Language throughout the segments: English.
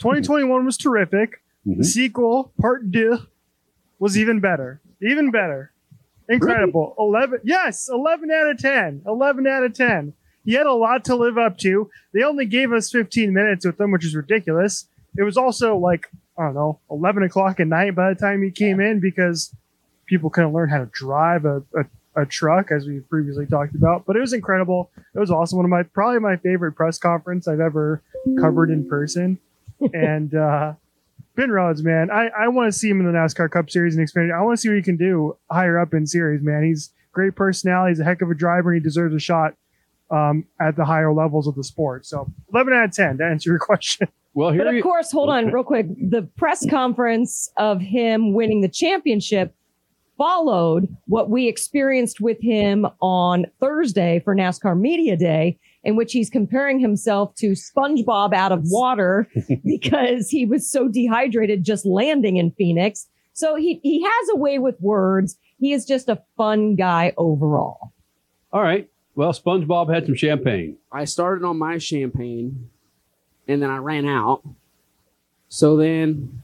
2021 was terrific. Mhm. The sequel, Part Deux, was even better. Even better. Incredible. 11. Yes, 11 out of 10. 11 out of 10. He had a lot to live up to. They only gave us 15 minutes with him, which is ridiculous. It was also like, I don't know, 11 o'clock at night by the time he came in because people couldn't learn how to drive a, a, a truck, as we previously talked about. But it was incredible. It was awesome. One of my, probably my favorite press conference I've ever covered in person. And, uh, Ben Rhodes, man, I, I want to see him in the NASCAR Cup Series and Xfinity. I want to see what he can do higher up in series, man. He's great personality. He's a heck of a driver. And he deserves a shot um, at the higher levels of the sport. So 11 out of 10 to answer your question. Well, here But of you, course, hold on real quick. The press conference of him winning the championship followed what we experienced with him on Thursday for NASCAR Media Day, in which he's comparing himself to SpongeBob out of water because he was so dehydrated just landing in Phoenix. So he, he has a way with words. He is just a fun guy overall. all right. Well, SpongeBob had some champagne. I started on my champagne and then I ran out. So then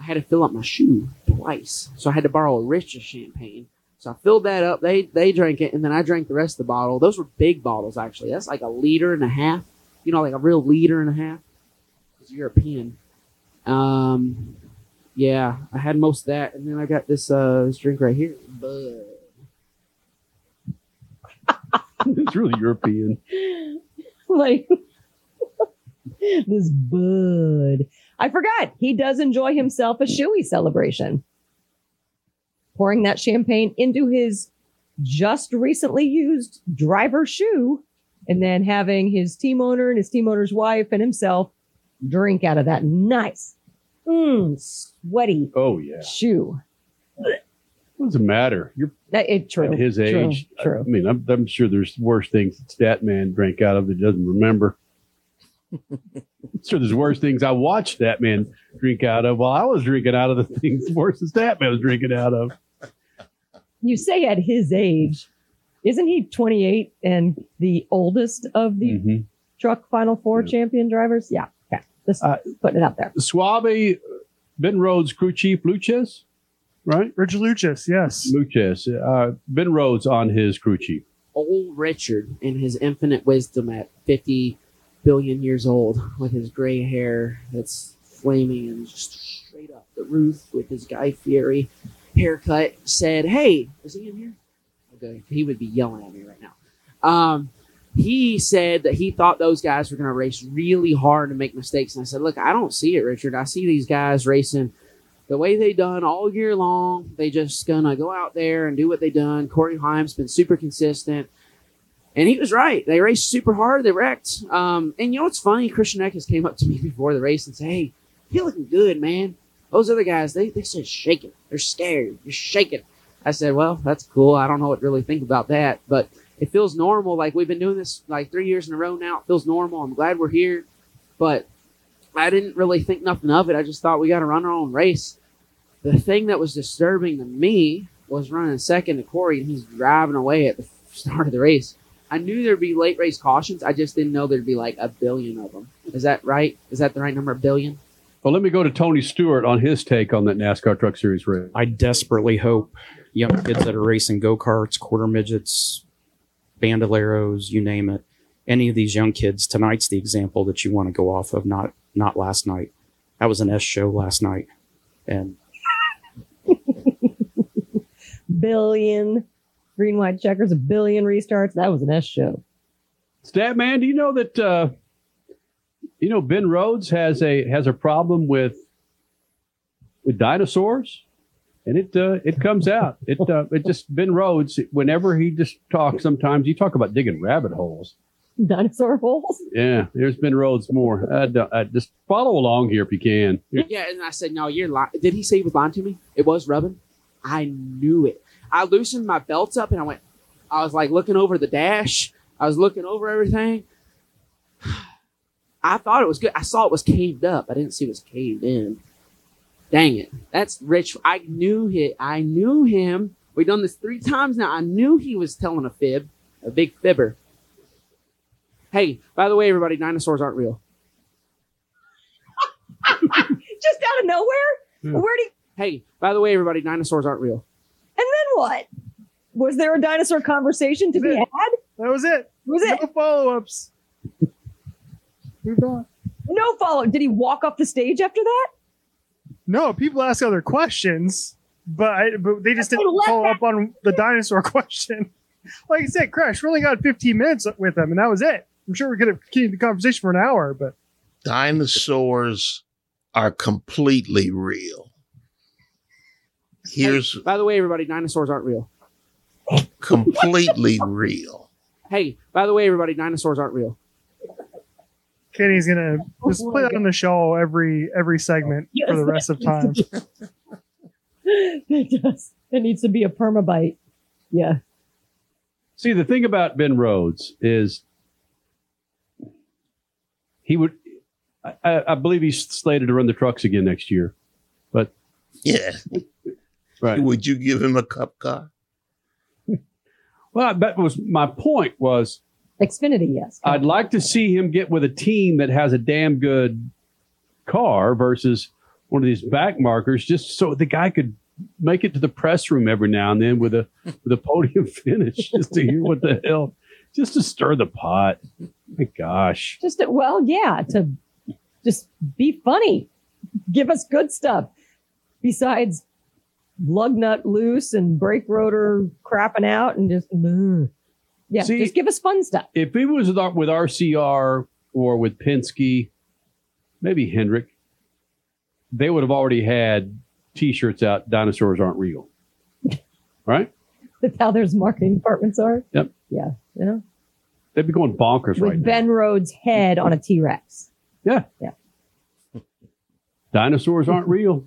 I had to fill up my shoe twice. So I had to borrow a Rich's champagne. So I filled that up. They they drank it and then I drank the rest of the bottle. Those were big bottles actually. That's like a liter and a half. You know, like a real liter and a half. It's European. Um yeah, I had most of that and then I got this uh this drink right here. Bud. It's really European. like this bud. I forgot he does enjoy himself a shoey celebration. Pouring that champagne into his just recently used driver shoe and then having his team owner and his team owner's wife and himself drink out of that nice, mm, sweaty Oh yeah. shoe. What does it matter? You're it true. at his true, age. True. I mean, I'm, I'm sure there's worse things that Statman drank out of that he doesn't remember. I'm sure there's worse things I watched that man drink out of while I was drinking out of the things worse than that man was drinking out of. You say at his age, isn't he 28 and the oldest of the Mhm. truck Final Four Yeah. champion drivers? Yeah. Okay. Just Uh, putting it out there. Suave, Ben Rhodes crew chief Lushes, right? Rich Lushes, yes. Lushes. Uh, ben Rhodes on his crew chief. old Richard in his infinite wisdom at 50 billion years old with his gray hair that's flaming and just straight up the roof with his Guy Fieri haircut said, Hey, is he in here? Okay, he would be yelling at me right now. Um, he said that he thought those guys were going to race really hard and make mistakes. And I said, Look, I don't see it, Richard. I see these guys racing the way they done all year long. They just gonna go out there and do what they done. Corey Heim's been super consistent. And he was right. They raced super hard. They wrecked. Um, and you know what's funny? Christian Eckes came up to me before the race and said, Hey, you're looking good, man. Those other guys, they, they said shaking. They're scared. You're shaking. I said, Well, that's cool. I don't know what to really think about that. But it feels normal. Like we've been doing this like three years in a row now. It feels normal. I'm glad we're here. But I didn't really think nothing of it. I just thought we got to run our own race. The thing that was disturbing to me was running second to Corey, and he's driving away at the start of the race. I knew there'd be late race cautions. I just didn't know there'd be like a billion of them. Is that right? Is that the right number? A billion? Well, let me go to Tony Stewart on his take on that NASCAR Truck Series race. I desperately hope young kids that are racing go karts, quarter midgets, bandoleros, you name it, any of these young kids, tonight's the example that you want to go off of, not not last night. That was an S show last night. And Billion green white checkers, a billion restarts. That was an S show. Stat man, do you know that uh, you know Ben Rhodes has a has a problem with with dinosaurs, and it uh, it comes out. It uh, it just Ben Rhodes whenever he just talks. Sometimes he talk about digging rabbit holes. Dinosaur holes. Yeah, there's Ben Rhodes more. Uh, d- uh, just follow along here if you can. Yeah, and I said, no, you're lying. Did he say he was lying to me? It was rubbing. I knew it. I loosened my belts up and I went. I was like looking over the dash. I was looking over everything. I thought it was good. I saw it was caved up. I didn't see it was caved in. Dang it. That's rich. I knew it. I knew him. We've done this three times now. I knew he was telling a fib, a big fibber. Hey, by the way, everybody, dinosaurs aren't real. Just out of nowhere? Hmm. Yeah. Where'd he? Hey, by the way, everybody, dinosaurs aren't real. And then what? Was there a dinosaur conversation to be Yeah. had? That was it. Was it No follow ups. Moved on. no follow? Did he walk off the stage after that? No, people ask other questions, but I, but they just didn't follow up on the dinosaur question. Like I said, Crash, we only got 15 minutes with them, and that was it. I'm sure we could have continued the conversation for an hour, but Dinosaurs are completely real. Here's By the way, everybody, dinosaurs aren't real. completely real. Hey, by the way, everybody, dinosaurs aren't real. Kenny's gonna Oh just my play that on the show every every segment Yes, for the rest of time. it does. It needs to be a permabite. Yeah. See, the thing about Ben Rhodes is he would, I- I, I believe he's slated to run the trucks again next year. But yeah. Right. Would you give him a cup car? Well, that was my point. Was Xfinity, yes. I'd like to see him get with a team that has a damn good car versus one of these back markers, just so the guy could make it to the press room every now and then with a with a podium finish, just to hear what the hell, just to stir the pot. My gosh. Just to, well, yeah, to just be funny. Give us good stuff. Besides lug nut loose and brake rotor crapping out and just yeah, See- just give us fun stuff. if he was with, R- with RCR or with Penske, maybe Hendrick, they would have already had T-shirts out. Dinosaurs aren't real, right? That's how their marketing departments are. Yep. Yeah. You know, They'd be going bonkers with right Ben Rhodes' head on a T Rex. Yeah. Yeah. Dinosaurs aren't real.